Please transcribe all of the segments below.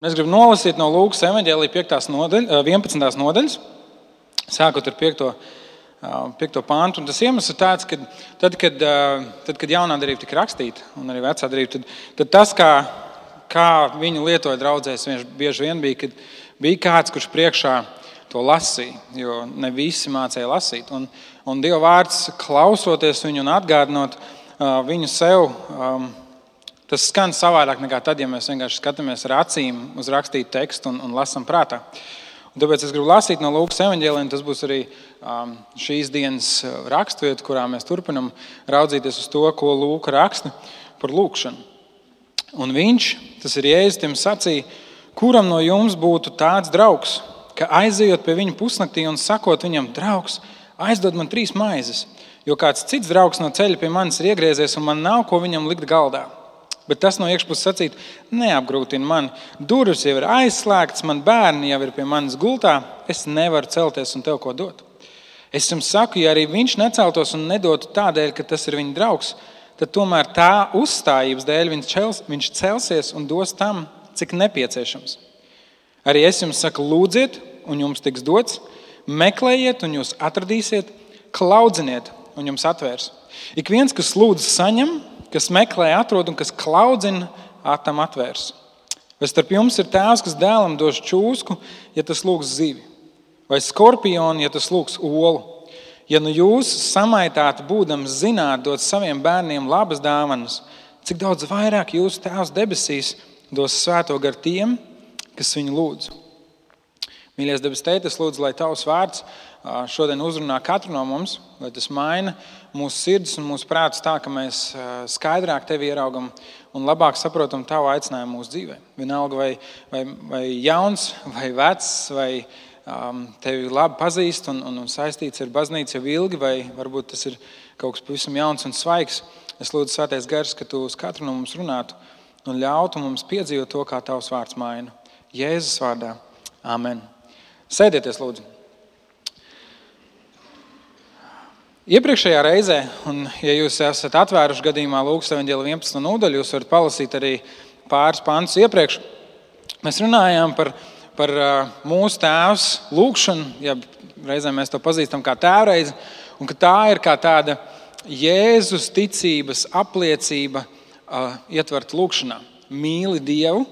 Es gribu nolasīt no Lūkas evanģēlīja 5. Nodaļa, 11. nodaļas, sākot ar 5. 5. pāntu. Tas iemesls ir tāds, ka tad, kad, tad, kad jaunā darība tika rakstīta, un arī vecā darība, tad, tad tas, kā, kā viņi lietoja draudzēs, bieži vien bija, kad bija kāds, kurš priekšā to lasīja, jo ne visi mācīja lasīt. Un, un Dieva vārds, klausoties viņu un atgādinot viņu sev, Tas skan savādāk nekā tad, ja mēs vienkārši skatāmies ar acīm uz rakstītu tekstu un, un lasām prātā. Un tāpēc es gribu lasīt no Lūkas evanģēliem. Tas būs arī um, šīs dienas raksturvieta, kurā mēs turpinām raudzīties uz to, ko Lūka raksta par lūkšanu. Un viņš, tas ir Jēzus, tiem sacīja, kuram no jums būtu tāds draugs, ka aizejot pie viņa pusnaktī un sakot viņam, draugs, aizdod man trīs maizes, jo kāds cits draugs no ceļa pie manis ir iegriezies un man nav ko viņam likt galdā. Bet tas no iekšpuses sacīt, neapgrūtina mani. Durvis jau ir aizslēgtas, man bērni jau ir pie manis gultā. Es nevaru celties un tev ko dot. Es jums saku, ja arī viņš neceltos un nedotu tādēļ, ka tas ir viņa draugs, tad tomēr tā uzstājības dēļ viņš, čels, viņš celsies un dos tam, cik nepieciešams. Arī es jums saku, lūdziet, un jums tiks dots, meklējiet, un jūs atradīsiet, klaudziniet, un jums atvērs. Ik viens, kas lūdz, saņem, kas meklē, atrod un kas klaudzina, tam atvērs. Vai starp jums ir tēvs, kas dēlam dos čūsku, ja tas lūgs zivi, vai skorpionu, ja tas lūgs olu? Ja nu jūs samaitāti būdams zināt, dot saviem bērniem labas dāvanas, cik daudz vairāk jūsu tēvs debesīs dos svēto gar tiem, kas viņu lūdz. Mīļais debes tētis, lūdzu, lai tavs vārds šodien uzrunā katru no mums, lai tas maina mūsu sirdis un mūsu prātus tā, ka mēs skaidrāk tevi ieraugam un labāk saprotam tavu aicinājumu mūsu dzīvē. Vienalga, vai, vai, vai jauns, vai vecs, vai um, tevi labi pazīst un, un, un saistīts ar baznīcu jau ilgi, vai varbūt tas ir kaut kas pavisam jauns un svaigs. Es lūdzu, Svētais Gars, ka tu uz katru no mums runātu un ļautu mums piedzīvot to, kā tavs vārds maina. Jēzus vārdā. Amen. Sēdieties, lūdzu. Iepriekšējā reizē, un, ja jūs esat atvēruši gadījumā Lūkas evanģēlī 11. nodaļu, jūs varat palasīt arī pāris pantus iepriekš. Mēs runājām par, par mūsu tēvs lūgšanu, ja reizēm mēs to pazīstam kā tēvreizi, un ka tā ir kā tāda Jēzus ticības apliecība, uh, ietvert lūgšanā. Mīli Dievu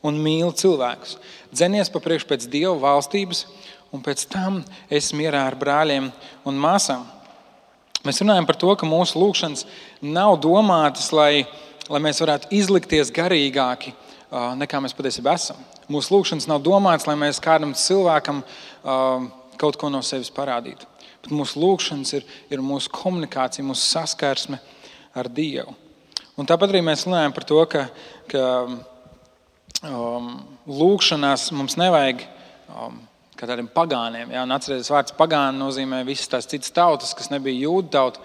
un mīli cilvēkus dzenies pa priekšu pēc Dieva valstības, un pēc tam es mierā ar brāļiem un māsām. Mēs runājam par to, ka mūsu lūgšanas nav domātas, lai, lai mēs varētu izlikties garīgāki nekā mēs patiesībā esam. Mūsu lūgšanas nav domātas, lai mēs kādam cilvēkam kaut ko no sevis parādītu. Bet mūsu lūgšanas ir, ir mūsu komunikācija, mūsu saskarsme ar Dievu. Un tāpat arī mēs runājam par to, ka, ka um, lūkšanās mums nevajag um, kā tādiem pagāniem. Ja? Atcerieties, vārds pagāni nozīmē visas tās citas tautas, kas nebija jūda tauta.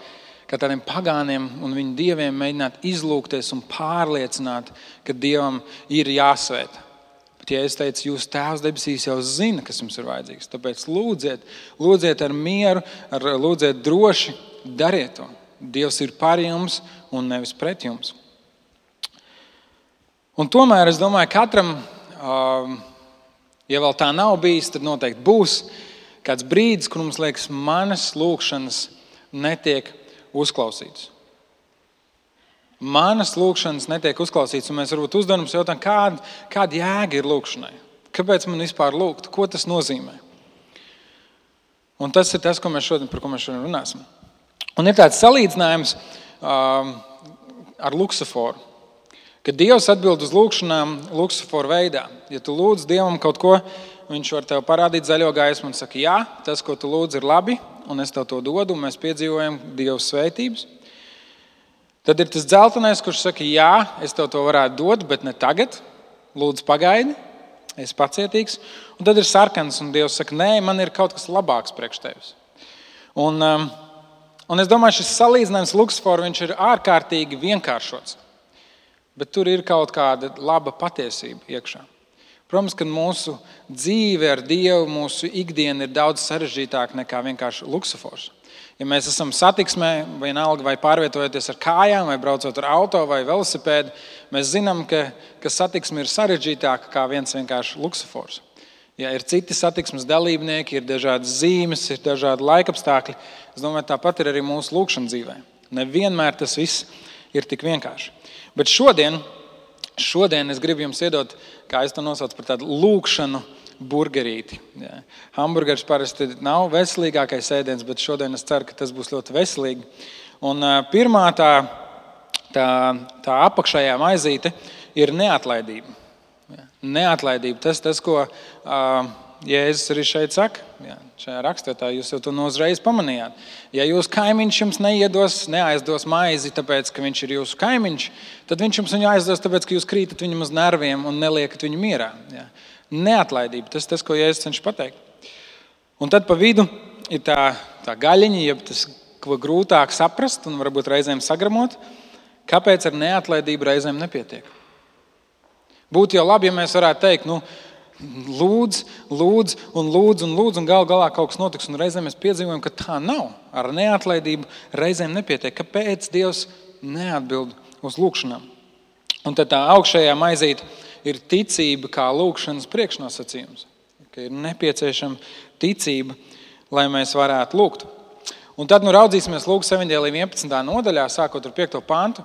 Kā tādiem pagāniem un viņu dieviem mēģināt izlūkties un pārliecināt, ka dievam ir jāsvētā. Bet, ja es teicu, jūs tēvs debesīs jau zina, kas jums ir vajadzīgs, tāpēc lūdziet, lūdziet ar mieru, ar, lūdziet droši, dariet to. Dievs ir par jums un nevis pret jums. Un tomēr es domāju, ka katram, um, ja vēl tā nav bijis, tad noteikti būs kāds brīdis, kur mums liekas, manas lūkšanas netiek uzklausītas. Manas lūkšanas netiek uzklausītas, un mēs varbūt uzdodam sev jautājumu, kāda, kāda jēga ir lūkšanai? Kāpēc man vispār lūgt? Ko tas nozīmē? Un tas ir tas, ko mēs šodien, par ko mēs šodien runāsim. Un ir tāds salīdzinājums um, ar luksuforu. Kad Dievs atbild uz lūgšanām, luksusforu veidā, ja tu lūdz Dievam kaut ko, Viņš var tev parādīt zaļo gaismu un saka, jā, tas, ko tu lūdz, ir labi, un es tev to dodu, un mēs piedzīvojam Dieva svētības. Tad ir tas dzeltenais, kurš saka, jā, es tev to varētu dot, bet ne tagad. Lūdzu, pagaidi, es pacietīgs. Un tad ir sarkans, un Dievs saka, nē, man ir kaut kas labāks priekš tevis. Un, um, un es domāju, šis salīdzinājums Luksforu ir ārkārtīgi vienkāršots bet tur ir kaut kāda laba patiesība iekšā. Protams, ka mūsu dzīve ar Dievu, mūsu ikdiena ir daudz sarežģītāka nekā vienkārši luksofors. Ja mēs esam satiksmē, vienalga vai pārvietojoties ar kājām, vai braucot ar auto vai velosipēdu, mēs zinām, ka, ka satiksme ir sarežģītāka nekā viens vienkārši luksofors. Ja ir citi satiksmes dalībnieki, ir dažādas zīmes, ir dažādi laikapstākļi. Es domāju, tāpat ir arī mūsu lūkšanas dzīvē. Nevienmēr tas viss ir tik vienkārši. Bet šodien, šodien es gribu jums iedot, kā es to nosaucu, par tādu lūkšanu burgerīti. Jā. Hamburgers parasti nav veselīgākais ēdiens, bet šodien es ceru, ka tas būs ļoti veselīgi. Un, pirmā tā, tā, tā apakšējā maizīte ir neatlaidība. Jā. Neatlaidība tas, tas ko uh, Jēzus arī šeit saka. Jā, šajā rakstā jūs jau to uzreiz pamanījāt. Ja jūsu kaimiņš jums neiedos, neaizdos maizi, tāpēc, ka viņš ir jūsu kaimiņš, tad viņš jums viņu aizdos, tāpēc, ka jūs krītat viņam uz nerviem un neliekat viņu mierā. Jā. Neatlaidība. Tas ir tas, ko Jēzus cenšas pateikt. Un tad pa vidu ir tā, tā gaļiņa, jeb tas, ko grūtāk saprast un varbūt reizēm sagramot, kāpēc ar neatlaidību reizēm nepietiek. Būtu jau labi, ja mēs varētu teikt, nu, lūdz, lūdz, un lūdz, un, lūdz, un gal galā kaut kas notiks. Un reizēm mēs piedzīvojam, ka tā nav. Ar neatlaidību reizēm nepietiek. Kāpēc Dievs neatbild uz lūgšanām? Un tad tā augšējā maizīte ir ticība kā lūkšanas priekšnosacījums. Ka ir nepieciešama ticība, lai mēs varētu lūgt. Un tad nu, raudzīsimies Lūkas 11. nodaļā, sākot ar 5. pantu.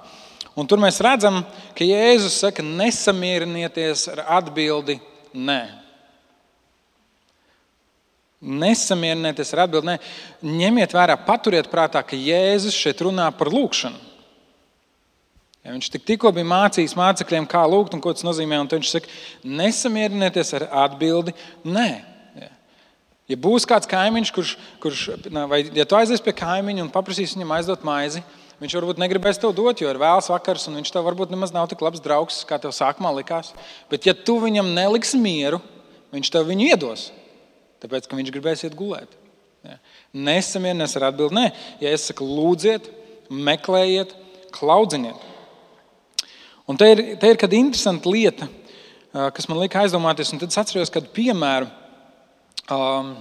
Un tur mēs redzam, ka Jēzus saka, nesamierinieties ar atbildi nē. Nesamierinieties ar atbildi nē. Ņemiet vērā, paturiet prātā, ka Jēzus šeit runā par lūgšanu. Ja viņš tik, tikko bija mācījis mācekļiem, kā lūgt un ko tas nozīmē. Viņš saka, nesamierinieties ar atbildi nē. Ja, būs kāds kaimiņš, kurš, kurš vai ja tu aizies pie kaimiņa un paprasīsi viņam aizdot maizi, viņš varbūt negribēs tev dot, jo ir vēls vakars un viņš tev varbūt nemaz nav tik labs draugs, kā tev sākumā likās. Bet ja tu viņam neliksi mieru, viņš tev viņu iedos. Tāpēc, ka viņš gribēs iet gulēt. Nesamierinies ar atbildi nē. Ja es saku, lūdziet, meklējiet, klaudziniet. Un te ir, te ir kāda interesanta lieta, kas man lika aizdomāties. Tad es atceros kādu piemēru um,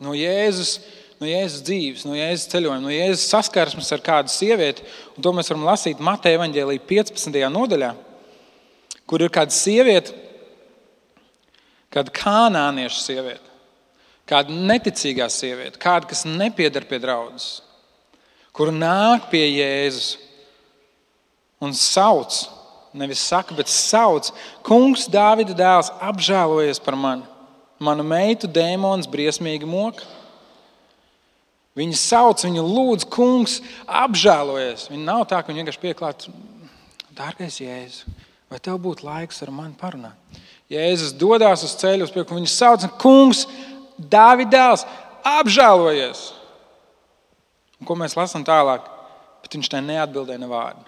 no Jēzus. No Jēzus dzīves, no Jēzus ceļojuma, no Jēzus saskarsmes ar kādu sievieti. Un to mēs varam lasīt Mateja Vāģēlī 15. nodaļā, kur ir kāda sieviete, kāda kanāniešu sieviete, kāda neticīgā sieviete, kāda, kas nepiedar pie draudzes, kur nāk pie Jēzus un sauc nevis saka, bet sauc, Kungs, Dāvida dēls, apžēlojies par mani. Manu meitu dēmons briesmīgi moka. Viņa sauc, viņa lūdz, Kungs, apžēlojies. Viņa nav tā, ka viņa vienkārši pieklāt, dārgais Jēzus, vai tev būtu laiks ar mani parunāt? Jēzus dodas uz ceļu, uz priekšu, viņa sauc, Kungs, Dāvida dēls, apžēlojies. Un ko mēs lasām tālāk? Bet viņš tai neatbildēja ne vārdu.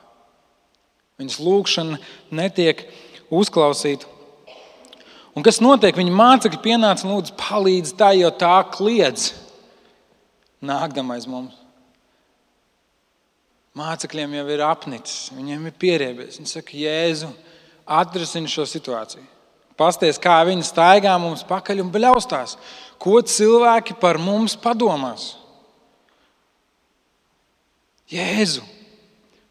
Viņas lūgšana netiek uzklausīta. Un kas notiek? Viņa mācekļi pienāca un lūdza, palīdz tā, jo tā kliedz nākamais mums. Mācekļiem jau ir apnicis, viņiem ir pierēbies. Viņi saka, Jēzu, atrisini šo situāciju. Pasties, kā viņi staigā mums pakaļ un bļaustās. Ko cilvēki par mums padomās? Jēzu,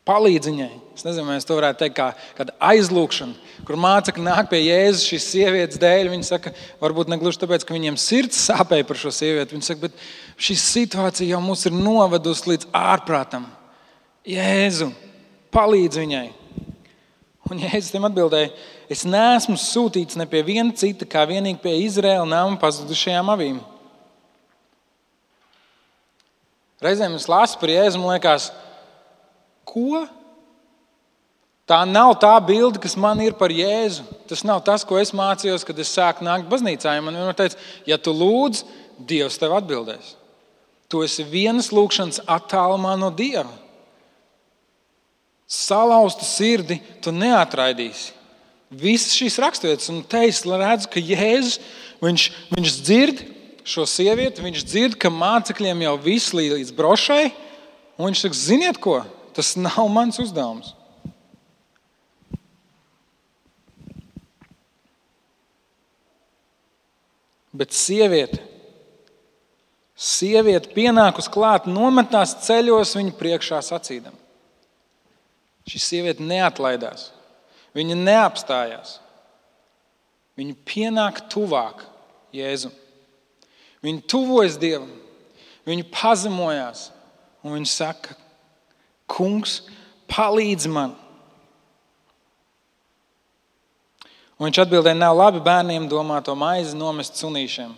palīdzi viņai! Es nezinu, vai to varētu teikt, kā kāda aizlūgšana, kur mācekļi nāk pie Jēzus šīs sievietes dēļ. Viņi saka, varbūt ne gluži tāpēc, ka viņiem sirds sāpēja par šo sievieti. Viņi saka, bet šī situācija jau mūs ir novedusi līdz ārprātam. Jēzu, palīdz viņai! Un Jēzus tam atbildēja, es neesmu sūtīts ne pie viena cita, kā vienīgi pie Izraēla nama pazudušajām avīm. Reizēm es lasu par Jēzu un liekas, ko? Tā nav tā bilde, kas man ir par Jēzu. Tas nav tas, ko es mācījos, kad es sāku nākt baznīcā. Ja man vienmēr teica, ja tu lūdz, Dievs tev atbildēs. Tu esi vienas lūkšanas attālumā no Dieva. Salauztu sirdi tu neatraidīsi. Visas šīs raksturvietas, un te es redzu, ka Jēzus viņš, viņš dzird šo sievieti, viņš dzird, ka mācekļiem jau viss līdz brošai, un viņš saka, ziniet ko, tas nav mans uzdevums. Bet sieviete Sieviete pienākus klāt, nometās ceļos viņa priekšā sacīdama. Šī sieviete neatlaidās, viņa neapstājās. Viņa pienāk tuvāk Jēzum. Viņa tuvojas Dievam, viņa pazemojās un viņa saka, Kungs, palīdzi man! Un viņš atbildēja, nav labi bērniem domāto maizi nomest sunīšiem.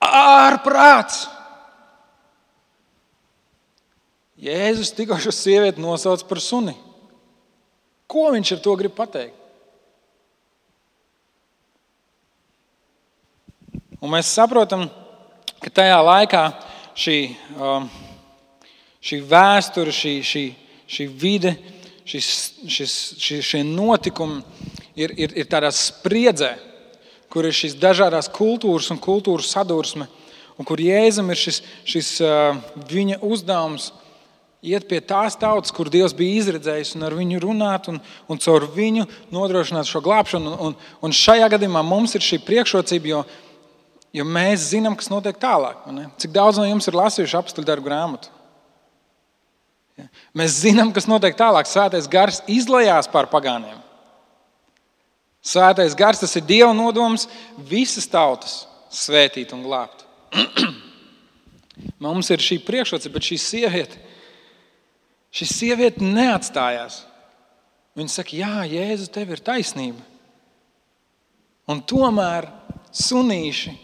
Ārprāts! Jēzus tikko šo sievieti nosauca par suni. Ko viņš ar to grib pateikt? Un mēs saprotam, ka tajā laikā šī, um, šī vēsture, šī, šī, šī vide, šis, šis, šie notikumi ir, ir, ir tādā spriedzē, kur ir šīs dažādas kultūras un kultūras sadursme, un kur Jēzum ir šis, šis viņa uzdevums iet pie tās tautas, kur Dievs bija izredzējis, un ar viņu runāt, un, un caur viņu nodrošināt šo glābšanu. Un, un šajā gadījumā mums ir šī priekšrocība, jo, jo mēs zinām, kas notiek tālāk. Cik daudz no jums ir lasījuši apstuļu darbu grāmatu? Mēs zinām, kas notiek tālāk. Svētais gars izlējās pār pagāniem. Svētais gars tas ir Dieva nodoms visas tautas svētīt un glābt. Mums ir šī priekšrocība, bet šī sieviete, šī sieviete neatstājās. Viņa saka, Jā, Jēzu, tev ir taisnība. Un tomēr sunīši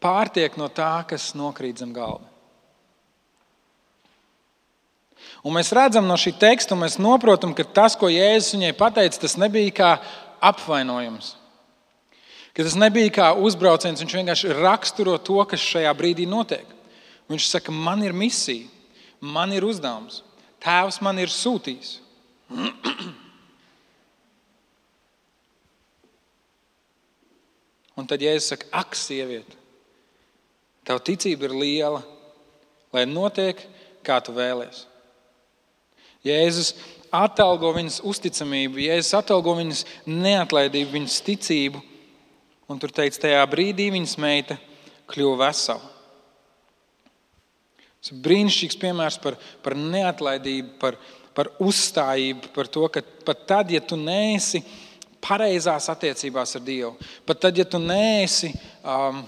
pārtiek no tā, kas nokrīt zem galda. Un mēs redzam no šī teksta, un mēs saprotam, ka tas, ko Jēzus viņai pateica, tas nebija kā apvainojums. Ka tas nebija kā uzbrauciens, viņš vienkārši raksturo to, kas šajā brīdī notiek. Viņš saka, man ir misija, man ir uzdevums, Tēvs man ir sūtījis. Un tad, ja es saku, ak, sieviete, tava ticība ir liela, lai notiek, kā tu vēlēsies. Jēzus atalgo viņas uzticamību, Jēzus atalgo viņas neatlaidību, viņas ticību. Un tur teikts, tajā brīdī viņas meita kļuva vesela. Tas ir brīnišķīgs piemērs par, par neatlaidību, par, par uzstājību, par to, ka pat tad, ja tu neesi pareizās attiecībās ar Dievu, pat tad, ja tu neesi um,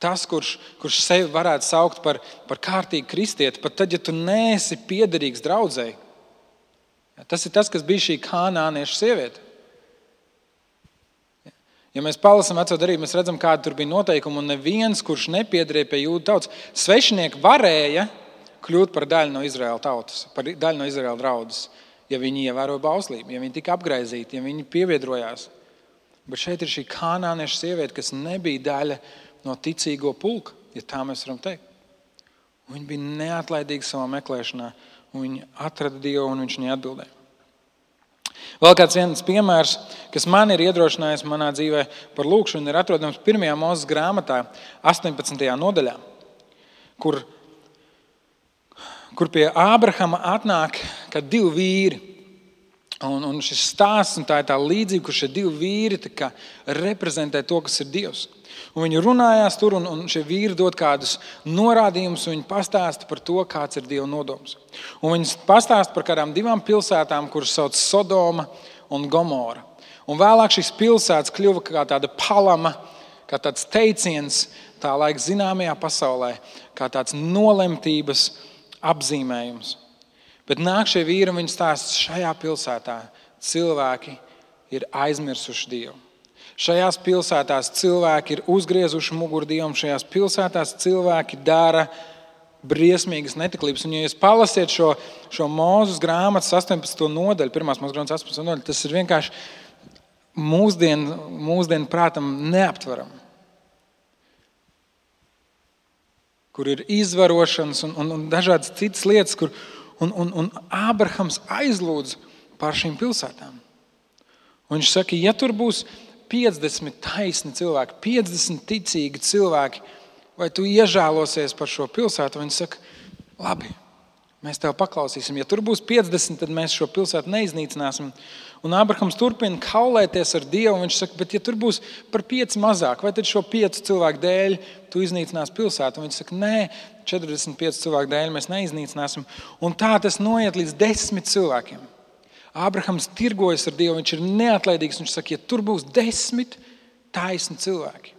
tas, kurš, kurš sevi varētu saukt par, par kārtīgu kristieti, pat tad, ja tu neesi piederīgs draudzēji, Tas ir tas, kas bija šī kanāniešu sieviete. Ja mēs palasām veco darību, mēs redzam, kāda tur bija noteikuma. Un neviens, kurš nepiedarīja pie jūdu tautas, svešinieki varēja kļūt par daļu no Izraēlas tautas, par daļu no Izraēlas draudzes, ja viņi ievēroja bauslību, ja viņi tika apgaizīti, ja viņi pievienojās. Bet šeit ir šī kanānieša sieviete, kas nebija daļa no ticīgo pulka, ja tā mēs varam teikt. Viņa bija neatlaidīga savā meklēšanā un viņi atrada Dievu un viņš viņai atbildēja. Vēl kāds viens piemērs, kas man ir iedrošinājis manā dzīvē par lūkšanu, ir atrodams 1. mūzes grāmatā, 18. nodaļā, kur, kur pie Ābrahama atnāk divi vīri. Un, un šis stāsts un tā ir tā līdzība, kur šie divi vīri reprezentē to, kas ir Dievs. Un viņi runājās tur, un, un šie vīri dod kādus norādījumus, un viņi pastāsta par to, kāds ir Dieva nodoms. Un viņi pastāsta par kādām divām pilsētām, kuras sauc Sodoma un Gomora. Un vēlāk šīs pilsētas kļuva kā tāda palama, kā tāds teiciens tā laika zināmajā pasaulē, kā tāds nolemtības apzīmējums. Bet nāk šie vīri un viņi stāsta, šajā pilsētā cilvēki ir aizmirsuši Dievu. Šajās pilsētās cilvēki ir uzgriezuši muguru dievam, šajās pilsētās cilvēki dara briesmīgas netiklības. Un, ja jūs palasiet šo, šo mūzes grāmatas 18. nodaļu, pirmās mūzes grāmatas 18. nodaļu, tas ir vienkārši mūsdienu, mūsdienu prātam neaptverami. Kur ir izvarošanas un, un, un dažādas citas lietas, kur un, un, un Ābrahams aizlūdz par šīm pilsētām. Un viņš saka, ja tur būs 50 taisni cilvēki, 50 ticīgi cilvēki, vai tu iežēlosies par šo pilsētu? Viņi saka, labi, mēs tev paklausīsim. Ja tur būs 50, tad mēs šo pilsētu neiznīcināsim. Un Abrahams turpina kaulēties ar Dievu. Viņš saka, bet ja tur būs par pieci mazāk, vai tad šo piecu cilvēku dēļ tu iznīcinās pilsētu? Un viņš saka, nē, 45 cilvēku dēļ mēs neiznīcināsim. Un tā tas noiet līdz desmit cilvēkiem. Abrahams tirgojas ar Dievu, viņš ir neatlaidīgs. Viņš saka, ja tur būs desmit taisni cilvēki,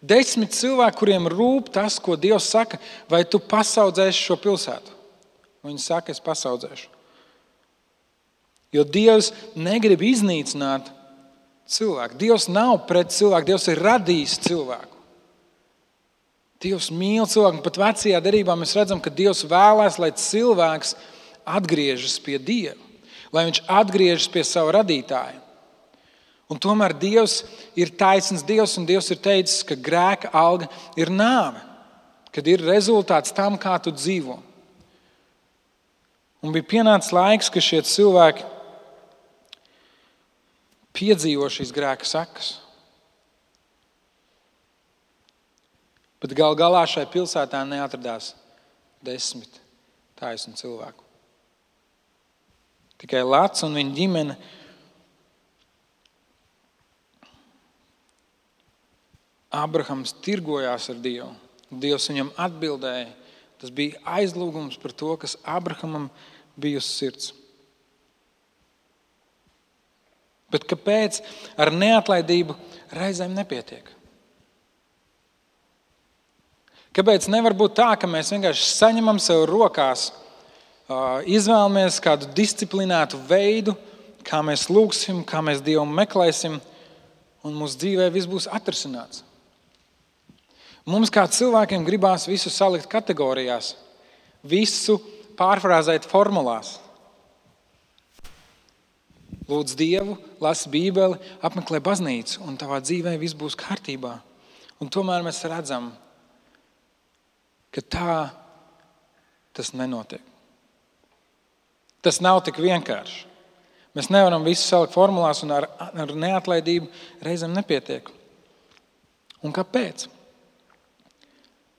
Desmit cilvēki, kuriem rūp tas, ko Dievs saka, vai tu pasaudzēsi šo pilsētu. Viņi saka, es pasaudzēšu. Jo Dievs negrib iznīcināt cilvēku. Dievs nav pret cilvēku, Dievs ir radījis cilvēku. Dievs mīl cilvēku. Pat vecajā darbā mēs redzam, ka Dievs vēlēs, lai cilvēks atgriežas pie Dieva, lai viņš atgriežas pie sava radītāja. Un tomēr Dievs ir taisns Dievs, un Dievs ir teicis, ka grēka alga ir nāve, kad ir rezultāts tam, kā tu dzīvo. Un bija pienācis laiks, ka šie cilvēki piedzīvo šīs grēka sekas. Bet gal galā šai pilsētā neatradās desmit taisnu cilvēku. Tikai Lats un viņa ģimene Abrahams tirgojās ar Dievu. Dievs viņam atbildēja. Tas bija aizlūgums par to, kas Abrahamam bija uz sirds. Bet kāpēc ar neatlaidību reizēm nepietiek? Kāpēc nevar būt tā, ka mēs vienkārši saņemam sev rokās, izvēlamies kādu disciplinētu veidu, kā mēs lūgsim, kā mēs Dievu meklēsim, un mūsu dzīvē viss būs atrisināts? Mums kā cilvēkiem gribās visu salikt kategorijās, visu pārfrāzēt formulās. Lūdz Dievu, lasi Bībeli, apmeklē baznīcu, un tavā dzīvē viss būs kārtībā. Un tomēr mēs redzam, ka tā tas nenotiek. Tas nav tik vienkārši. Mēs nevaram visu salikt formulās, un ar, ar neatlaidību reizēm nepietiek. Un kāpēc?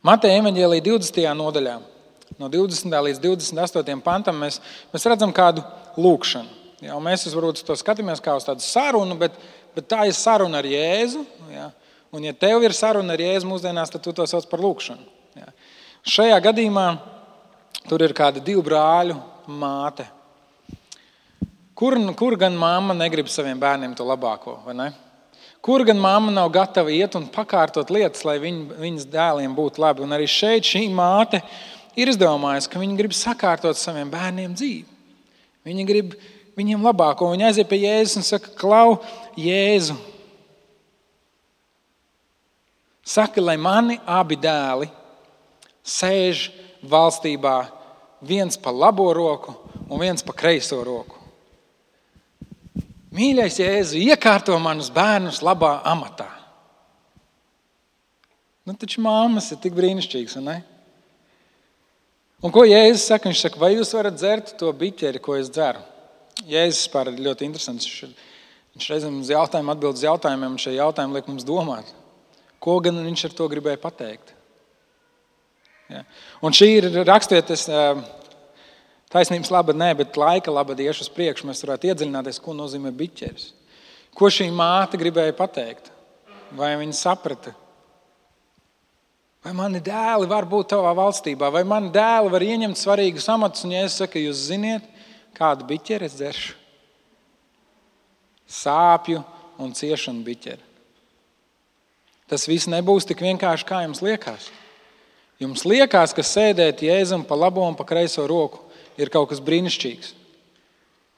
Mateja evanģēlīja 20. nodaļā, no 20. līdz 28. pantam, mēs, mēs redzam kādu lūkšanu. Ja, mēs varbūt to skatāmies kā uz tādu sarunu, bet, bet tā ir saruna ar Jēzu. Ja. Un, ja tev ir saruna ar Jēzu mūsdienās, tad tu to sauc par lūkšanu. Ja. Šajā gadījumā tur ir kādi divi brāļu māte. Kur, kur gan mamma negrib saviem bērniem to labāko? Kur gan mamma nav gatava iet un pakārtot lietas, lai viņ, viņas dēliem būtu labi? Un arī šeit šī māte ir izdomājusi, ka viņa grib sakārtot saviem bērniem dzīvi. Viņa grib viņiem labāko. Viņa aiziet pie Jēzus un saka, Klau, Jēzu. Saka, lai mani abi dēli sēž valstībā, viens pa labo roku un viens pa kreiso roku. Mīļais, Jēzu, iekārto manus bērnus labā amatā. Nu, taču māmas ir tik brīnišķīgas, vai ne? Un ko Jēzus saka? Viņš saka, vai jūs varat dzert to biķeri, ko es dzeru? Jēzus pārāk ļoti interesants. Viņš reizēm uz jautājumu atbild uz jautājumiem, un šie jautājumi liek mums domāt, ko gan viņš ar to gribēja pateikt. Ja. Un šī ir rakstieties Taisnības laba, nē, bet laika laba iešu uz priekšu. Mēs varētu iedziļināties, ko nozīmē biķeris. Ko šī māte gribēja pateikt? Vai viņa saprata? Vai mani dēli var būt tavā valstībā, vai mani dēli var ieņemt svarīgus amatus? Un, ja es saku, jūs ziniet, kādu biķeri es dzeršu? Sāpju un ciešanu biķeri. Tas viss nebūs tik vienkārši, kā jums liekas. Jums liekas, ka sēdēt jēzum pa labo un pa kreiso roku ir kaut kas brīnišķīgs.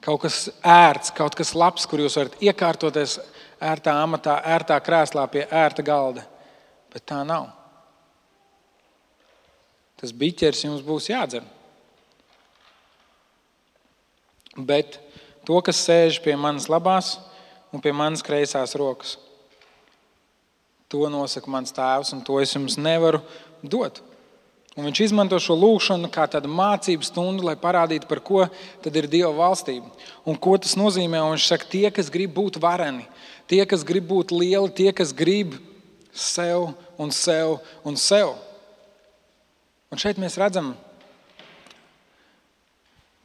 Kaut kas ērts, kaut kas labs, kur jūs varat iekārtoties ērtā amatā, ērtā krēslā pie ērta galda. Bet tā nav. Tas biķers jums būs jādzer. Bet to, kas sēž pie manas labās un pie manas kreisās rokas, to nosaka mans tēvs, un to es jums nevaru dot. Un viņš izmanto šo lūgšanu kā tādu mācību stundu, lai parādītu, par ko ir Dieva valstība. Un ko tas nozīmē. Un viņš saka, tie, kas grib būt vareni, tie, kas grib būt lieli, tie, kas grib sev un sev un sev. Un šeit mēs redzam,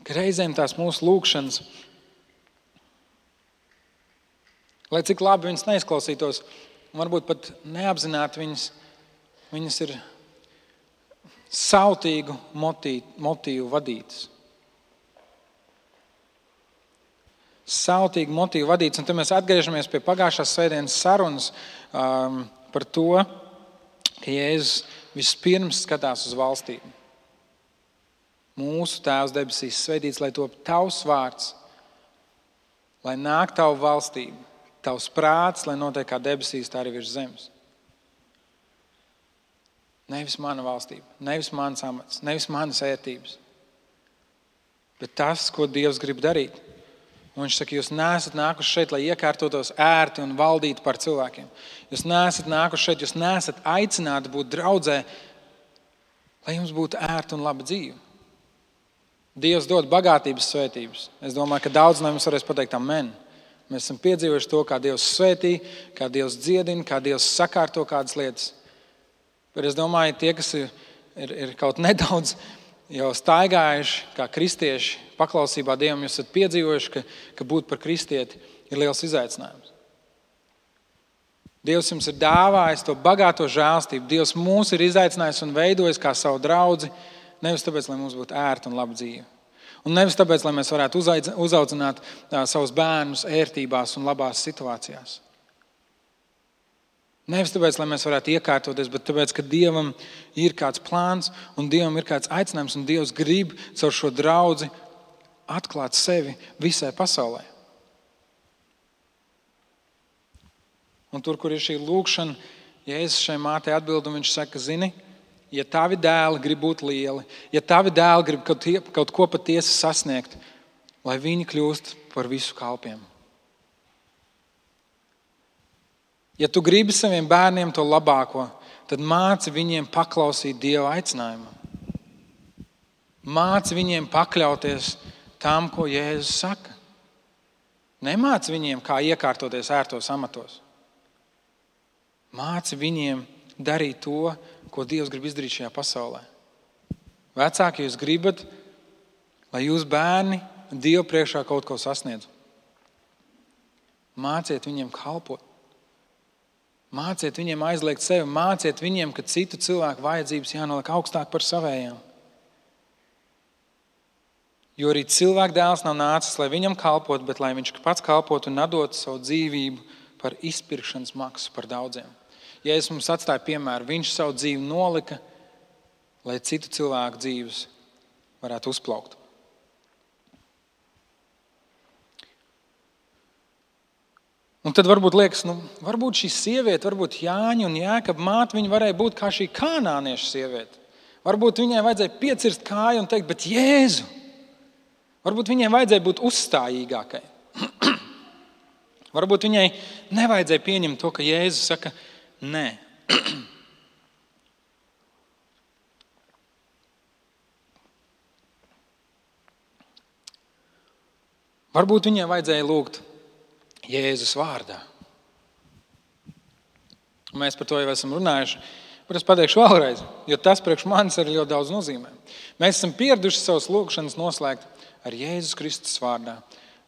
ka reizēm tās mūsu lūgšanas Lai cik labi viņas neizklausītos, varbūt pat neapzināti viņas, viņas ir sautīgu motīvu, vadītas. Sautīgu motīvu vadītas, un tad mēs atgriežamies pie pagājušās svētdienas sarunas um, par to, ka Jēzus vispirms skatās uz valstību. Mūsu Tēvs debesīs svētīts, lai top tavs vārds, lai nāk tava valstība, tavs prāts, lai notiek kā debesīs, tā arī virs zemes. Nevis mana valstība, nevis mans amats, nevis manas ērtības, bet tas, ko Dievs grib darīt. Un viņš saka, jūs neesat nākuši šeit, lai iekārtotos ērti un valdītu par cilvēkiem. Jūs neesat nākuši šeit, jūs neesat aicināti būt draudzē, lai jums būtu ērta un laba dzīve. Dievs dod bagātības svētības. Es domāju, ka daudz no mums varēs pateikt, amen. Mēs esam piedzīvojuši to, kā Dievs svētī, kā Dievs dziedina, kā Dievs sakārto kādas lietas. Bet es domāju, tie, kas ir, ir, ir kaut nedaudz jau staigājuši, kā kristieši, paklausībā Dievam, jūs esat piedzīvojuši, ka, ka būt par kristieti ir liels izaicinājums. Dievs jums ir dāvājis to bagāto žēlstību. Dievs mūs ir izaicinājis un veidojis kā savu draugu Nevis tāpēc, lai mums būtu ērta un laba dzīve. Un nevis tāpēc, lai mēs varētu uzaudzināt savus bērnus ērtībās un labās situācijās. Nevis tāpēc, lai mēs varētu iekārtoties, bet tāpēc, ka Dievam ir kāds plāns un Dievam ir kāds aicinājums, un Dievs grib caur šo draugu atklāt sevi visai pasaulē. Un tur, kur ir šī lūkšana, Jēzus šai mātei atbild, un viņš saka, zini, ja tavi dēli grib būt lieli, ja tavi dēli grib kaut, kaut ko patiesi sasniegt, lai viņi kļūst par visu kalpiem. Ja tu gribi saviem bērniem to labāko, tad māci viņiem paklausīt Dieva aicinājumam. Māci viņiem pakļauties tam, ko Jēzus saka. Nemāci viņiem, kā iekārtoties ērtos amatos. Māci viņiem darīt to, ko Dievs grib izdarīt šajā pasaulē. Vecāki, jūs gribat, lai jūsu bērni Dievu priekšā kaut ko sasniedz. Māciet viņiem kalpot. Māciet viņiem aizliegt sevi, māciet viņiem, ka citu cilvēku vajadzības jānoliek augstāk par savējām. Jo arī cilvēka dēls nav nācis, lai viņam kalpotu, bet lai viņš pats kalpotu un dotu savu dzīvību par izpirkšanas maksu par daudziem. Jēzus mums atstāja piemēru. Viņš savu dzīvi nolika, lai citu cilvēku dzīves varētu uzplaukt. Un tad varbūt liekas, nu, varbūt šī sieviete, varbūt Jāņa un Jēkab māte, viņa varēja būt kā šī kanānieša sieviete. Varbūt viņai vajadzēja piecirst kāju un teikt, bet Jēzu, varbūt viņai vajadzēja būt uzstājīgākai. varbūt viņai nevajadzēja pieņemt to, ka Jēzus saka, Nē. Varbūt viņai vajadzēja lūgt Jēzus vārdā. Mēs par to jau esam runājuši, bet es pateikšu vēlreiz, jo tas priekš manis arī ļoti daudz nozīmē. Mēs esam pieraduši savus lūgšanas noslēgt ar Jēzus Kristus vārdā.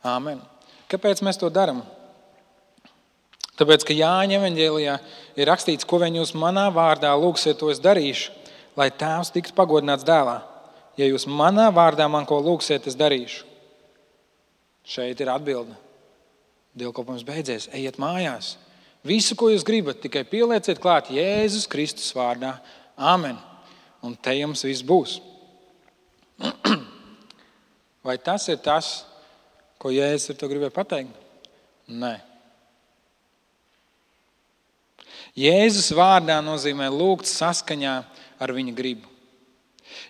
Āmen. Kāpēc mēs to darām? Tāpēc, ka Jāņa evanģēlijā ir rakstīts, ko vien jūs manā vārdā lūgsiet, to es darīšu, lai tēvs tiks pagodināts dēlā. Ja jūs manā vārdā man ko lūgsiet, es darīšu. Šeit ir atbilde. Dievkalpojums beidzies, ejiet mājās. Visu, ko jūs gribat, tikai pielieciet klāt Jēzus Kristus vārdā. Āmen. Un te jums viss būs. Vai tas ir tas, ko Jēzus ar to gribēja pateikt? Nē. Jēzus vārdā nozīmē lūgt saskaņā ar viņa gribu.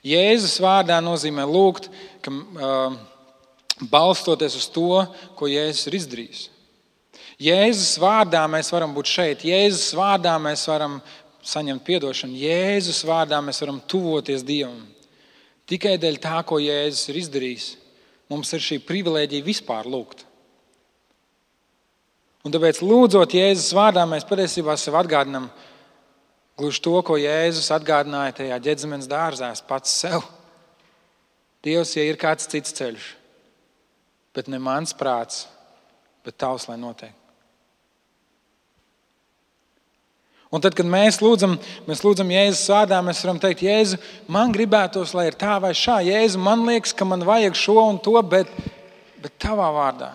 Jēzus vārdā nozīmē lūgt, ka, uh, balstoties uz to, ko Jēzus ir izdarījis. Jēzus vārdā mēs varam būt šeit, Jēzus vārdā mēs varam saņemt atdošanu, Jēzus vārdā mēs varam tuvoties Dievam. Tikai dēļ tā, ko Jēzus ir izdarījis, mums ir šī privilēģija vispār lūgt. Un tāpēc, lūdzot Jēzus vārdā, mēs patiesībā sev atgādinām gluži to, ko Jēzus atgādināja tajā ģēdzmenes dārzā pats sev. Dievs, ja ir kāds cits ceļš, bet ne mans prāts, bet tavs, lai notiek. Un tad, kad mēs lūdzam, mēs lūdzam Jēzus vārdā, mēs varam teikt, Jēzu, man gribētos, lai ir tā vai šā. Jēzu, man liekas, ka man vajag šo un to, bet, bet tavā vārdā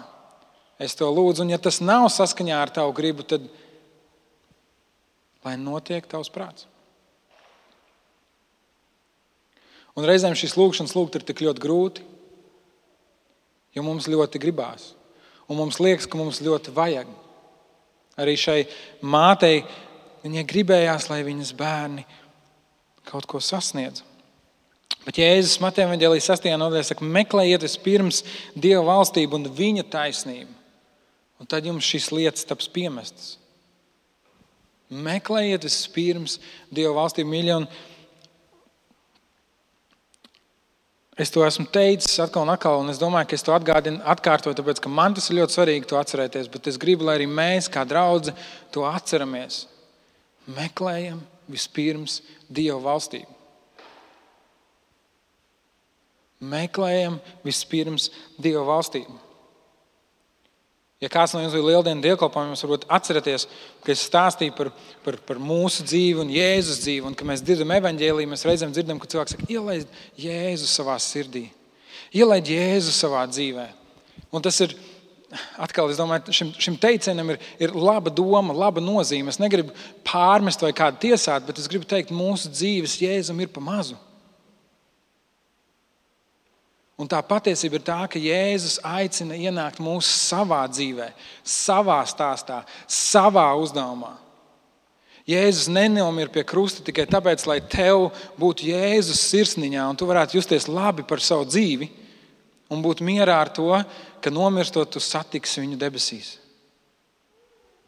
es to lūdzu. Un ja tas nav saskaņā ar tavu gribu, tad lai notiek tavs prāts. Un reizēm šīs lūkšanas lūgt ir tik ļoti grūti, jo mums ļoti gribās. Un mums liekas, ka mums ļoti vajag. Arī šai mātei Viņai gribējās, lai viņas bērni kaut ko sasniedz. Bet Jēzus Mateja Vangelijas 6. nodaļā saka, meklējiet vispirms Dieva valstību un viņa taisnību, un tad jums šīs lietas taps piemestas. Meklējiet vispirms Dieva valstību, mīļie. Es to esmu teicis atkal un atkal, un es domāju, ka es to atgādinu, atkārtoju, tāpēc ka man tas ir ļoti svarīgi to atcerēties. Bet es gribu, lai arī mēs, kā draugi, to atceramies meklējam vispirms Dieva valstību. Meklējam vispirms Dieva valstību. Ja kāds no jums bija lieldienu dievkalpojumā, jūs varbūt atceraties, ka es stāstīju par, par, par mūsu dzīvi un Jēzus dzīvi. Un, kad mēs dzirdam evaņģēlīju, mēs reizēm dzirdam, ka cilvēks saka, ielaid Jēzu savā sirdī, ielaid Jēzu savā dzīvē. Un tas ir atkal, es domāju, šim, šim teicienam ir, ir laba doma, laba nozīme. Es negribu pārmest vai kādu tiesāt, bet es gribu teikt, mūsu dzīves jēzum ir pa mazu. Un tā patiesība ir tā, ka Jēzus aicina ienākt mūsu savā dzīvē, savā stāstā, savā uzdevumā. Jēzus nenomira pie krusta tikai tāpēc, lai tev būtu Jēzus sirsniņā un tu varētu justies labi par savu dzīvi un būt mierā ar to, ka nomirstot, tu satiksi viņu debesīs.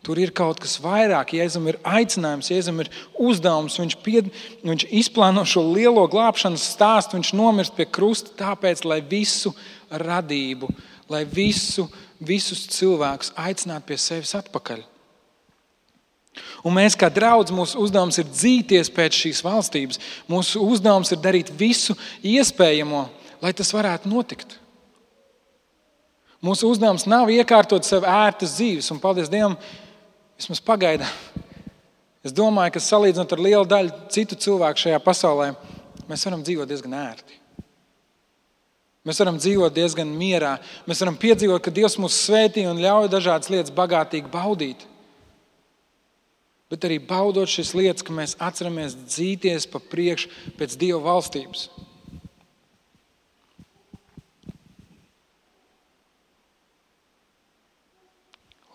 Tur ir kaut kas vairāk. Jēzum ir aicinājums, Jēzum ir uzdevums. Viņš, pied, viņš izplāno šo lielo glābšanas stāstu. Viņš nomirst pie krusta tāpēc, lai visu radību, lai visu, visus cilvēkus aicinātu pie sevis atpakaļ. Un mēs, kā draugi, mūsu uzdevums ir dzīties pēc šīs valstības. Mūsu uzdevums ir darīt visu iespējamo, lai tas varētu notikt. Mūsu uzdevums nav iekārtot sev ērtas dzīves, un paldies Dievam, vismaz pagaidām. Es domāju, ka salīdzinot ar lielu daļu citu cilvēku šajā pasaulē, mēs varam dzīvot diezgan ērti. Mēs varam dzīvot diezgan mierā. Mēs varam piedzīvot, ka Dievs mūs svētī un ļauj dažādas lietas bagātīgi baudīt. Bet arī baudot šīs lietas, ka mēs atceramies dzīties pa priekšu pēc Dieva valstības.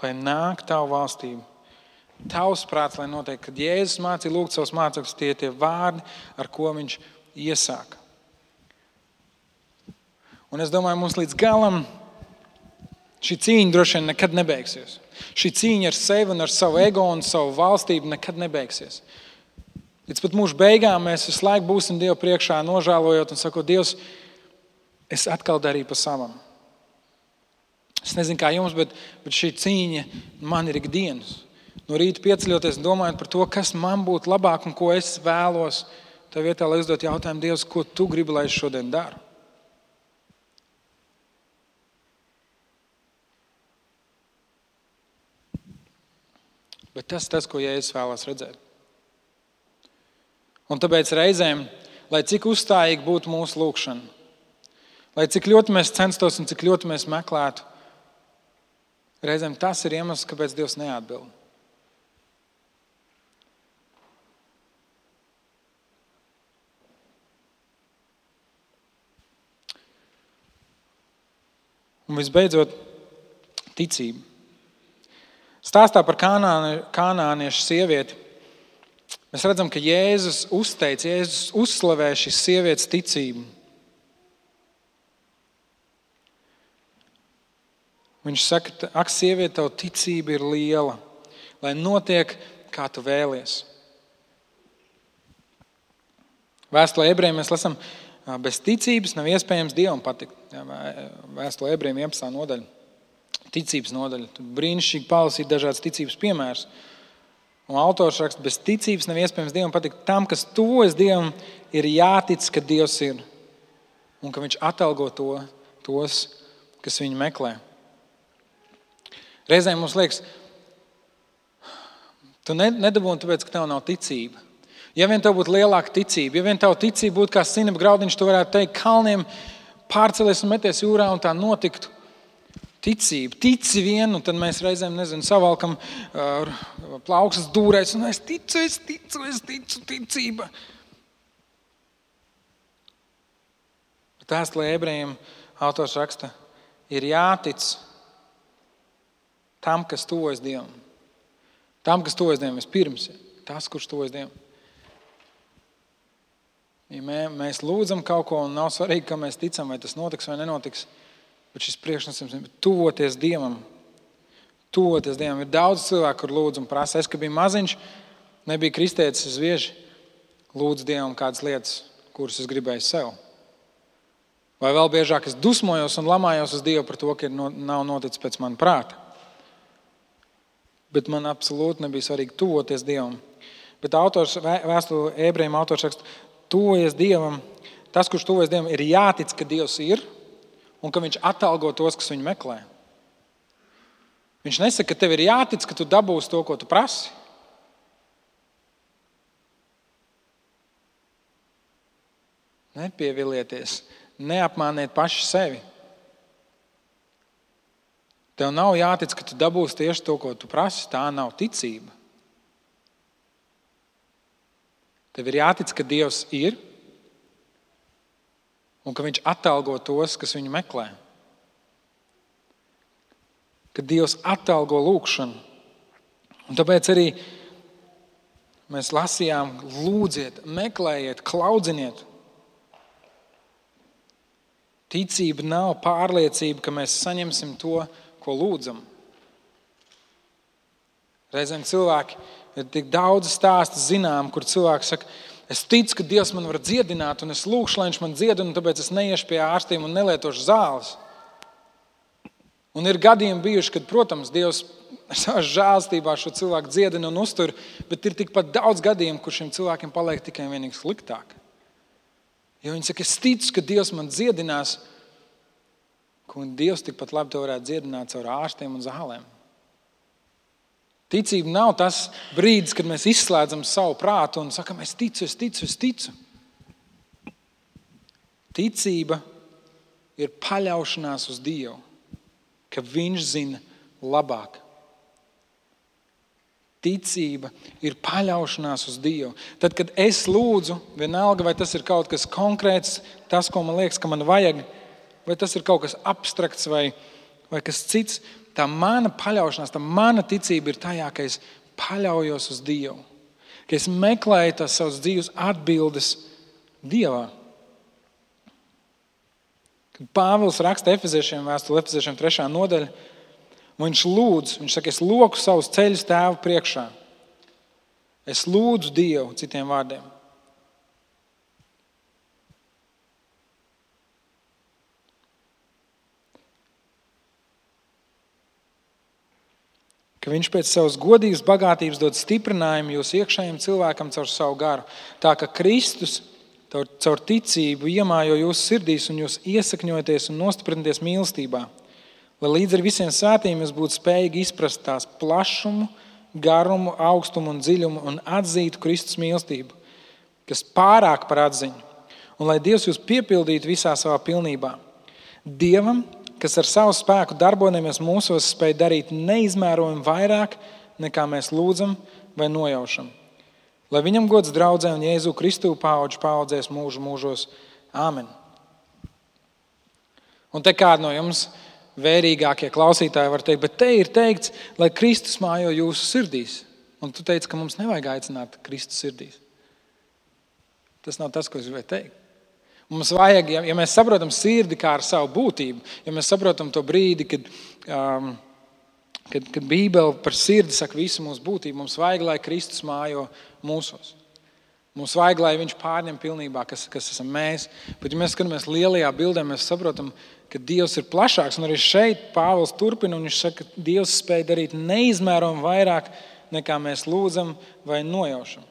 lai nāk tavu valstību. Tavs prāts, lai notiek, kad Jēzus mācīja lūgt savus mācekļus, tie ir tie vārdi, ar ko viņš iesāka. Un es domāju, mums līdz galam šī cīņa droši vien nekad nebeigsies. Šī cīņa ar sevi un ar savu ego un savu valstību nekad nebeigsies. Līdz pat mūža beigām mēs visu laiku būsim Dievu priekšā, nožēlojot un sakot, Dievs, es atkal darīju pa savam. Es nezinu, kā jums, bet, bet šī cīņa man ir ikdienas. No rīta pieceļoties, domājot par to, kas man būtu labāk un ko es vēlos, tā vietā, lai uzdot jautājumu, Dievs, ko tu gribi, lai es šodien daru. Bet tas ir tas, ko Jēzus vēlās redzēt. Un tāpēc reizēm, lai cik uzstājīgi būtu mūsu lūkšana, lai cik ļoti mēs censtos un cik ļoti mēs meklētu, Reizēm tas ir iemesls, kāpēc Dievs neatbild. Un visbeidzot, ticība. Stāstā par kanāniešu sievieti. Mēs redzam, ka Jēzus uzteica, Jēzus uzslavē šīs sievietes ticību. Viņš saka, ak, sieviete, tava ticība ir liela, lai notiek, kā tu vēlies. Vēstulē ebrejiem mēs lasām, bez ticības nav iespējams Dievam patikt. Vēstulē ebrejiem 11. nodaļa. Ticības nodaļa. Tur brīnišķīgi palasīt dažādas ticības piemērus. Un autors raksta, bez ticības nav iespējams Dievam patikt. Tam, kas tuvojas Dievam, ir jātic, ka Dievs ir un ka Viņš atalgo to, tos, kas viņu meklē. Reizēm mums liekas, Tu nedabūji tāpēc, ka tev nav ticība. Ja vien tev būtu lielāka ticība, ja vien tev ticība būtu kā graudiņš, tu varētu teikt, kalniem pārcelies un meties jūrā un tā notiktu. Ticība, tici vien, un tad mēs reizēm nezinu, savalkam uh, plaukstas dūrēs, un es ticu, es ticu, es ticu, ticība. Tās ebrejiem autors raksta, ir jātic tam, kas tuvojas Dievam. Tam, kas tuvojas Dievam vispirms, tas, kurš tuvojas Dievam. Ja mē, mēs lūdzam kaut ko, un nav svarīgi, ka mēs ticam, vai tas notiks vai nenotiks. Bet šis priekšnesums ir tuvoties Dievam. Tuvoties Dievam. Ir daudz cilvēku, kur lūdz un prasa. Es, kad biju maziņš, nebija kristēts, es bieži lūdzu Dievam kādas lietas, kuras es gribēju sev. Vai vēl biežāk es dusmojos un lamājos uz Dievu par to, ka no, nav noticis pēc manas prāta. Bet man absolūti nebija svarīgi tuvoties Dievam. Bet autors, vēstule ebrejiem autors raksta, tuvojies Dievam, tas, kurš tuvojas Dievam, ir jātic, ka Dievs ir un ka Viņš atalgo tos, kas viņu meklē. Viņš nesaka, ka tev ir jātic, ka tu dabūsi to, ko tu prasi. Nepievilieties, neapmāniet paši sevi. Tev nav jātic, ka tu dabūsi tieši to, ko tu prasi. Tā nav ticība. Tev ir jātic, ka Dievs ir un ka Viņš atalgo tos, kas viņu meklē. Ka Dievs atalgo lūgšanu. Un tāpēc arī mēs lasījām, lūdziet, meklējiet, klaudziniet. Ticība nav pārliecība, ka mēs saņemsim to, ko lūdzam. Reizēm cilvēki Ir tik daudz stāstu zinām, kur cilvēks saka, es ticu, ka Dievs man var dziedināt, un es lūgšu, lai Viņš man dziedina, un tāpēc es neiešu pie ārstiem un nelietošu zāles. Un ir gadījumi bijuši, kad, protams, Dievs savā žēlstībā šo cilvēku dziedina un uztur, bet ir tikpat daudz gadījumu, kur šiem cilvēkiem paliek tikai un vienīgi sliktāk. Jo viņi saka, es ticu, ka Dievs man dziedinās, un Dievs tikpat labi to varētu dziedināt caur ārstiem un zālēm. Ticība nav tas brīdis, kad mēs izslēdzam savu prātu un sakam, es ticu, es ticu, es ticu. Ticība ir paļaušanās uz Dievu, ka Viņš zina labāk. Ticība ir paļaušanās uz Dievu. Tad, kad es lūdzu, vienalga vai tas ir kaut kas konkrēts, tas, ko man liekas, ka man vajag, vai tas ir kaut kas abstrakts vai, vai kas cits, tā mana paļaušanās, tā mana ticība ir tajā, ka es paļaujos uz Dievu. Ka es meklēju tās savas dzīves atbildes Dievā. Kad Pāvils raksta Efeziešiem vēstuli, Efeziešiem 3. nodaļa, viņš lūdz, viņš saka, es loku savus ceļus tēvu priekšā. Es lūdzu Dievu, citiem vārdiem. Ka viņš pēc savas godīgas bagātības dod stiprinājumu jūsu iekšējiem cilvēkam caur savu garu. Tā ka Kristus caur, caur ticību iemājo jūsu sirdīs un jūs iesakņojaties un nostiprināties mīlestībā. Lai līdz ar visiem svētījumiem jūs būtu spējīgi izprast tās plašumu, garumu, augstumu un dziļumu un atzītu Kristus mīlestību, kas pārāk par atziņu. Un lai Dievs jūs piepildītu visā savā pilnībā. Dievam kas ar savu spēku darbojamies mūsos, spēj darīt neizmērojami vairāk, nekā mēs lūdzam vai nojaušam. Lai viņam gods draudzē un Jēzu Kristu paudžu paudzēs mūžu mūžos. Āmen! Un te kāda no jums vērīgākie klausītāji var teikt, bet te ir teikts, lai Kristus mājo jūsu sirdīs. Un tu teici, ka mums nevajag aicināt Kristus sirdīs. Tas nav tas, ko es gribēju teikt. Mums vajag, ja, ja mēs saprotam sirdi kā ar savu būtību, ja mēs saprotam to brīdi, kad, um, kad, kad Bībele par sirdi saka visu mūsu būtību, mums vajag, lai Kristus mājo mūsos. Mums vajag, lai Viņš pārņem pilnībā, kas, kas esam mēs. Bet, ja mēs skatāmies lielajā bildē, mēs saprotam, ka Dievs ir plašāks. Un arī šeit Pāvils turpina, un viņš saka, ka Dievs spēj darīt neizmērojami vairāk, nekā mēs lūdzam vai nojaušam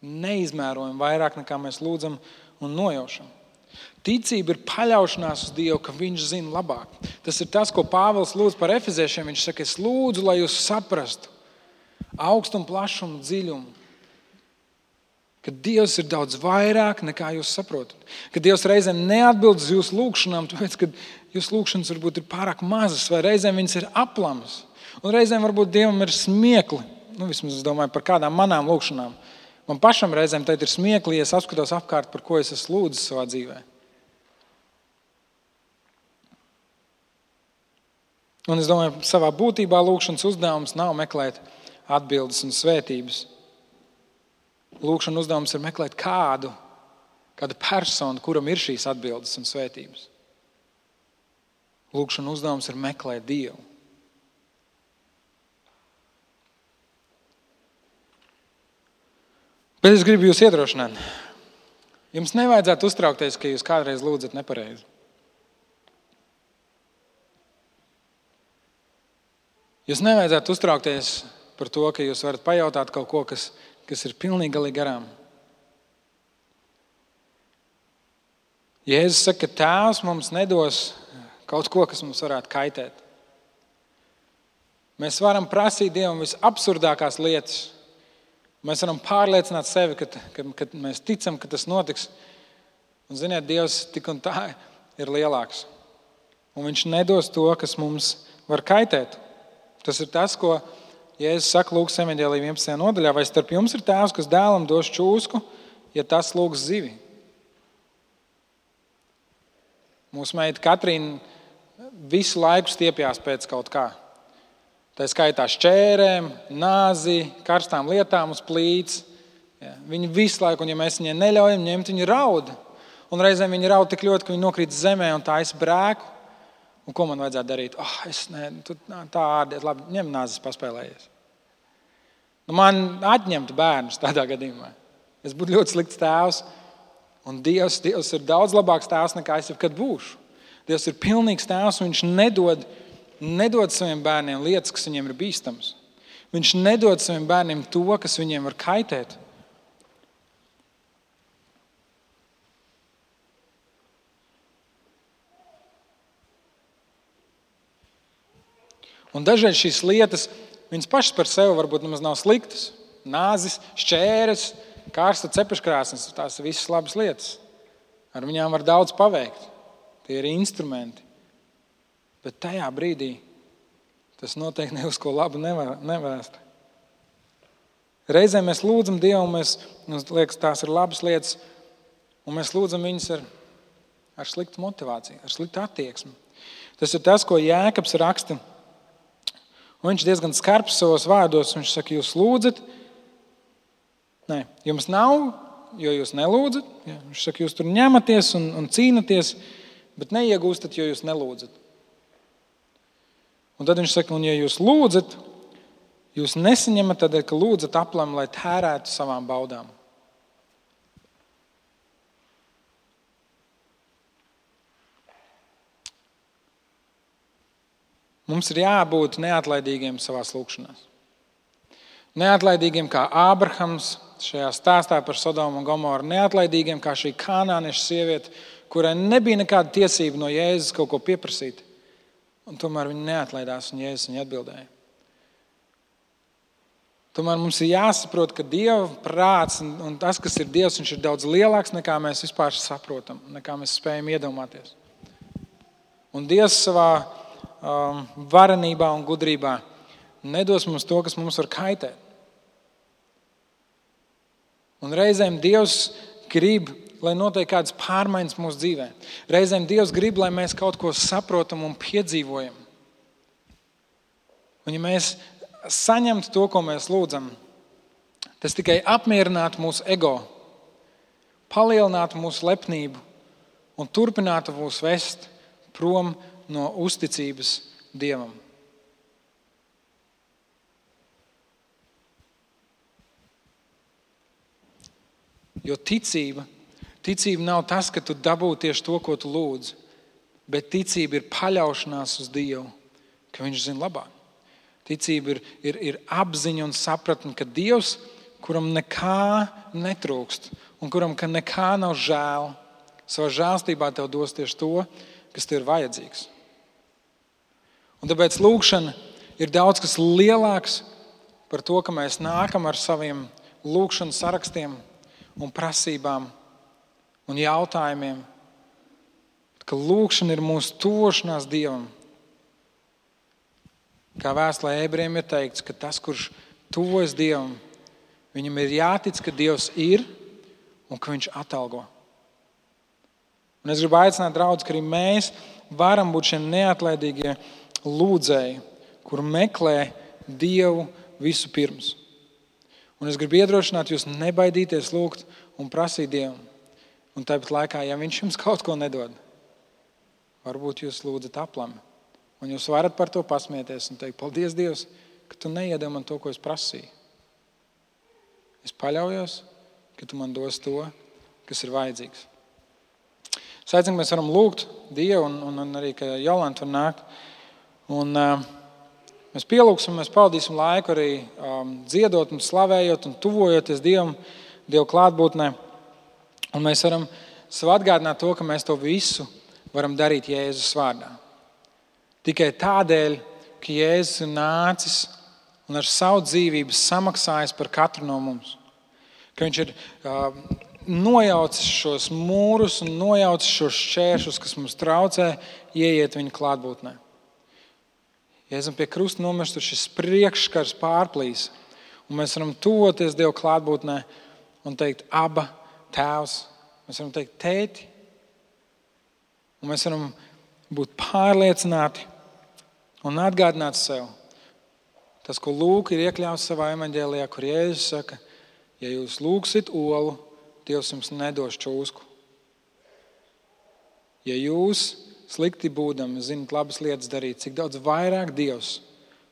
neizmērojami vairāk nekā mēs lūdzam un nojaušam. Ticība ir paļaušanās uz Dievu, ka Viņš zina labāk. Tas ir tas, ko Pāvils lūdz par efeziešiem. Viņš saka, es lūdzu, lai jūs saprastu augstumu, plašumu, dziļumu. Ka Dievs ir daudz vairāk nekā jūs saprotat. Ka Dievs reizēm neatbild uz jūsu lūgšanām, tāpēc, ka jūsu lūgšanas varbūt ir pārāk mazas, vai reizēm viņas ir aplamas. Un reizēm varbūt Dievam ir smiekli. Nu, vismaz es domāju par kādām manām lūgšanām. Man pašam reizēm ir smiekli, ja es apskatos apkārt, par ko es esmu lūdzis savā dzīvēm. Un es domāju, ka savā būtībā lūkšanas uzdevums nav meklēt atbildes un svētības. Lūkšanas uzdevums ir meklēt kādu, kādu personu, kuram ir šīs atbildes un svētības. Lūkšanas uzdevums ir meklēt Dievu. Bet es gribu jūs iedrošināt. Jums nevajadzētu uztraukties, ka jūs kādreiz lūdzat nepareizi. Jūs nevajadzētu uztraukties par to, ka jūs varat pajautāt kaut ko, kas, kas ir pilnīgi garām. Jēzus saka, ka Tēvs mums nedos kaut ko, kas mums varētu kaitēt. Mēs varam prasīt Dievam visabsurdākās lietas. Mēs varam pārliecināt sevi, ka, ka, ka mēs ticam, ka tas notiks. Un, ziniet, Dievs tik un tā ir lielāks. Un Viņš nedos to, kas mums var kaitēt. Tas ir tas, ko Jēzus saka Lūkas 11. nodaļā. Vai starp jums ir tēvs, kas dēlam dos čūsku, ja tas lūgs zivi? Mūsu meita Katrīna visu laiku stiepjas pēc kaut kā. Tā skaitā šķērēm, nāzi, karstām lietām uz plīts. Ja, viņa visu laiku, un ja mēs viņai neļaujam ņemt, viņa raud. Un reizēm viņa raud tik ļoti, ka viņa nokrīt zemē un tā aizbrēku. Un ko man vajadzētu darīt? Oh, es ne, tu, tā ārdiet, labi, ņem nāzes, paspēlējies. Nu, man atņemtu bērnus tādā gadījumā. Es būtu ļoti slikts tēvs. Un Dievs, Dievs ir daudz labāks tēvs nekā es jebkad būšu. Dievs ir pilnīgs tēvs, un Viņš nedod, nedod saviem bērniem lietas, kas viņiem ir bīstamas. Viņš nedod saviem bērniem to, kas viņiem var kaitēt. Un dažreiz šīs lietas, viņas pašas par sevi varbūt nemaz nav sliktas. Nāzis, šķēres, kārsta cepeškrāsnes, tās ir visas labas lietas. Ar viņām var daudz paveikt. Tie ir instrumenti. Bet tajā brīdī tas noteikti ne uz ko labu nevēst. Reizēm mēs lūdzam Dievu, mēs, mums liekas, tās ir labas lietas, un mēs lūdzam viņus ar, ar sliktu motivāciju, ar sliktu attieksmi. Tas ir tas, ko Jēkabs raksta Un viņš diezgan skarbs savos vārdos. Viņš saka, jūs lūdzat, Nē, jums nav, jo jūs nelūdzat. Viņš saka, jūs tur ņematies un, un cīnaties, bet neiegūstat, jo jūs nelūdzat. Un tad viņš saka, un ja jūs lūdzat, jūs nesaņemat tādēļ, ka lūdzat aplam, lai tērētu savām baudām. Mums ir jābūt neatlaidīgiem savā lūkšanā. Neatlaidīgiem kā Ābrahams šajā stāstā par Sodomu un Gomoru, neatlaidīgiem kā šī kanānieša sieviete, kurai nebija nekāda tiesība no Jēzus kaut ko pieprasīt. Un tomēr viņa neatlaidās un Jēzus viņai atbildēja. Tomēr mums ir jāsaprot, ka Dieva prāts un tas, kas ir Dievs, ir daudz lielāks nekā mēs vispār saprotam, nekā mēs spējam iedomāties. Un Dievs savā um, varenībā un gudrībā nedos mums to, kas mums var kaitēt. Un reizēm Dievs grib, lai notiek kādas pārmaiņas mūsu dzīvē. Reizēm Dievs grib, lai mēs kaut ko saprotam un piedzīvojam. Un ja mēs saņemtu to, ko mēs lūdzam, tas tikai apmierinātu mūsu ego, palielinātu mūsu lepnību un turpinātu mūs vest prom no uzticības Dievam. Jo ticība, ticība nav tas, ka tu dabū tieši to, ko tu lūdz, bet ticība ir paļaušanās uz Dievu, ka Viņš zina labāk. Ticība ir, ir, ir apziņa un sapratne, ka Dievs, kuram nekā netrūkst un kuram nekā nav žēl, savā žēlstībā tev dos tieši to, kas tev ir vajadzīgs. Un tāpēc lūkšana ir daudz kas lielāks par to, ka mēs nākam ar saviem lūkšanas sarakstiem un prasībām un jautājumiem. Ka lūkšana ir mūsu tošanās Dievam. Kā vēstulē ebrejiem ir teikts, ka tas, kurš tuvojas Dievam, viņam ir jātic, ka Dievs ir un ka Viņš atalgo. Un es gribu aicināt, draugus, ka arī mēs varam būt šie neatlaidīgie lūdzēji, kur meklē Dievu visu pirms. Un es gribu iedrošināt jūs nebaidīties lūgt un prasīt Dievu. Un tāpat laikā, ja Viņš jums kaut ko nedod, varbūt jūs lūdzat aplami. Un jūs varat par to pasmieties un teikt, paldies Dievs, ka tu neiedēvi man to, ko es prasīju. Es paļaujos, ka tu man dos to, kas ir vajadzīgs. Es aicinu, mēs varam lūgt Dievu, un, un, un arī, ka Jolanta var nākt. Un, uh, mēs pielūgsim, mēs pavadīsim laiku arī um, dziedot, un slavējot un tuvojoties Dievam, Dieva klātbūtnē. Un mēs varam sev atgādināt to, ka mēs to visu varam darīt Jēzus vārdā. Tikai tādēļ, ka Jēzus ir nācis un ar savu dzīvību samaksājis par katru no mums. Ka viņš ir uh, nojaucis šos mūrus un nojaucis šos šķēršļus, kas mums traucē ieiet viņa klātbūtnē. Esam pie krusta nomirst, tad šis priekšskars pārplīs. Un mēs varam tuvoties Dieva klātbūtnē un teikt, aba tēvs. Mēs varam teikt, tēti. Un mēs varam būt pārliecināti un atgādināt sev, tas, ko Lūks ir iekļauts savā evanģēlijā, kur Jēzus saka, ja jūs lūgsiet olu, Dievs jums nedos čūsku. Ja jūs slikti būdami, zinat labas lietas darīt, cik daudz vairāk Dievs,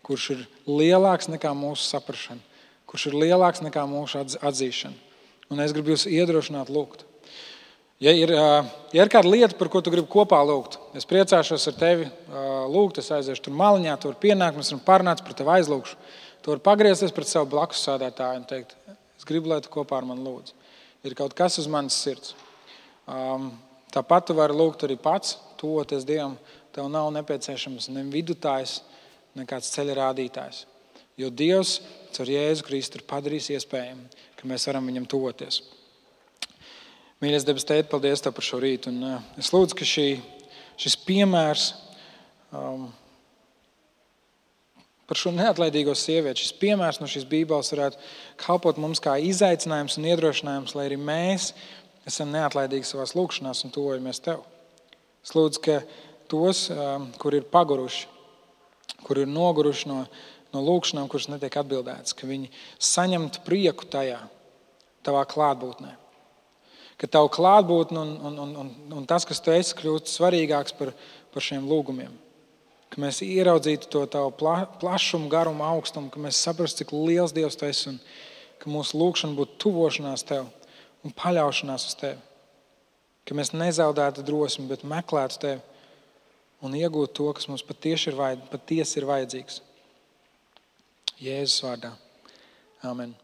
kurš ir lielāks nekā mūsu saprāšana, kurš ir lielāks nekā mūsu atzīšana. Un es gribu jūs iedrošināt, lūgt. Ja ir, ja ir kāda lieta, par ko tu gribi kopā lūgt, es priecāšos ar tevi lūgt. Es aiziešu tur maliņā, tur pienākt, mēs varam parunāt par tevi aizlūgšu. Tu vari pagriezties pret savu blakus sēdētāju un teikt, es gribu, lai tu kopā ar mani lūdz. Ir kaut kas uz manas sirds. Tāpat tu vari lūgt arī pats, tuvoties Dievam. Tev nav nepieciešams ne vidutājs, ne kāds ceļa rādītājs. Jo Dievs caur Jēzu Kristu ir padarījis iespējamu, ka mēs varam viņam tuvoties. Mīļais debes tēti, paldies tev par šo rītu. Un, uh, es lūdzu, ka šī, šis piemērs um, par šo neatlaidīgo sievieti, šis piemērs no šīs Bībeles varētu kalpot mums kā izaicinājums un iedrošinājums, lai arī mēs esam neatlaidīgi savā lūkšanā un tuvojamies tev. Es lūdzu, ka tos, um, kur ir paguruši, kur ir noguruši no, no lūkšanām, kuras netiek atbildētas, ka viņi saņemtu prieku tajā, tavā klātbūtnē ka tavu klātbūtne un, un, un, un, un tas, kas tu esi, kļūst svarīgāks par, par šiem lūgumiem. Ka mēs ieraudzītu to tavu pla, plašumu, garumu, augstumu, ka mēs saprastu, cik liels Dievs tu esi un ka mūsu lūgšana būtu tuvošanās tev un paļaušanās uz tevi. Ka mēs nezaudētu drosmi, bet meklētu tevi un iegūtu to, kas mums patiesi ir, vajad, patiesi ir vajadzīgs. Jēzus vārdā. Amen.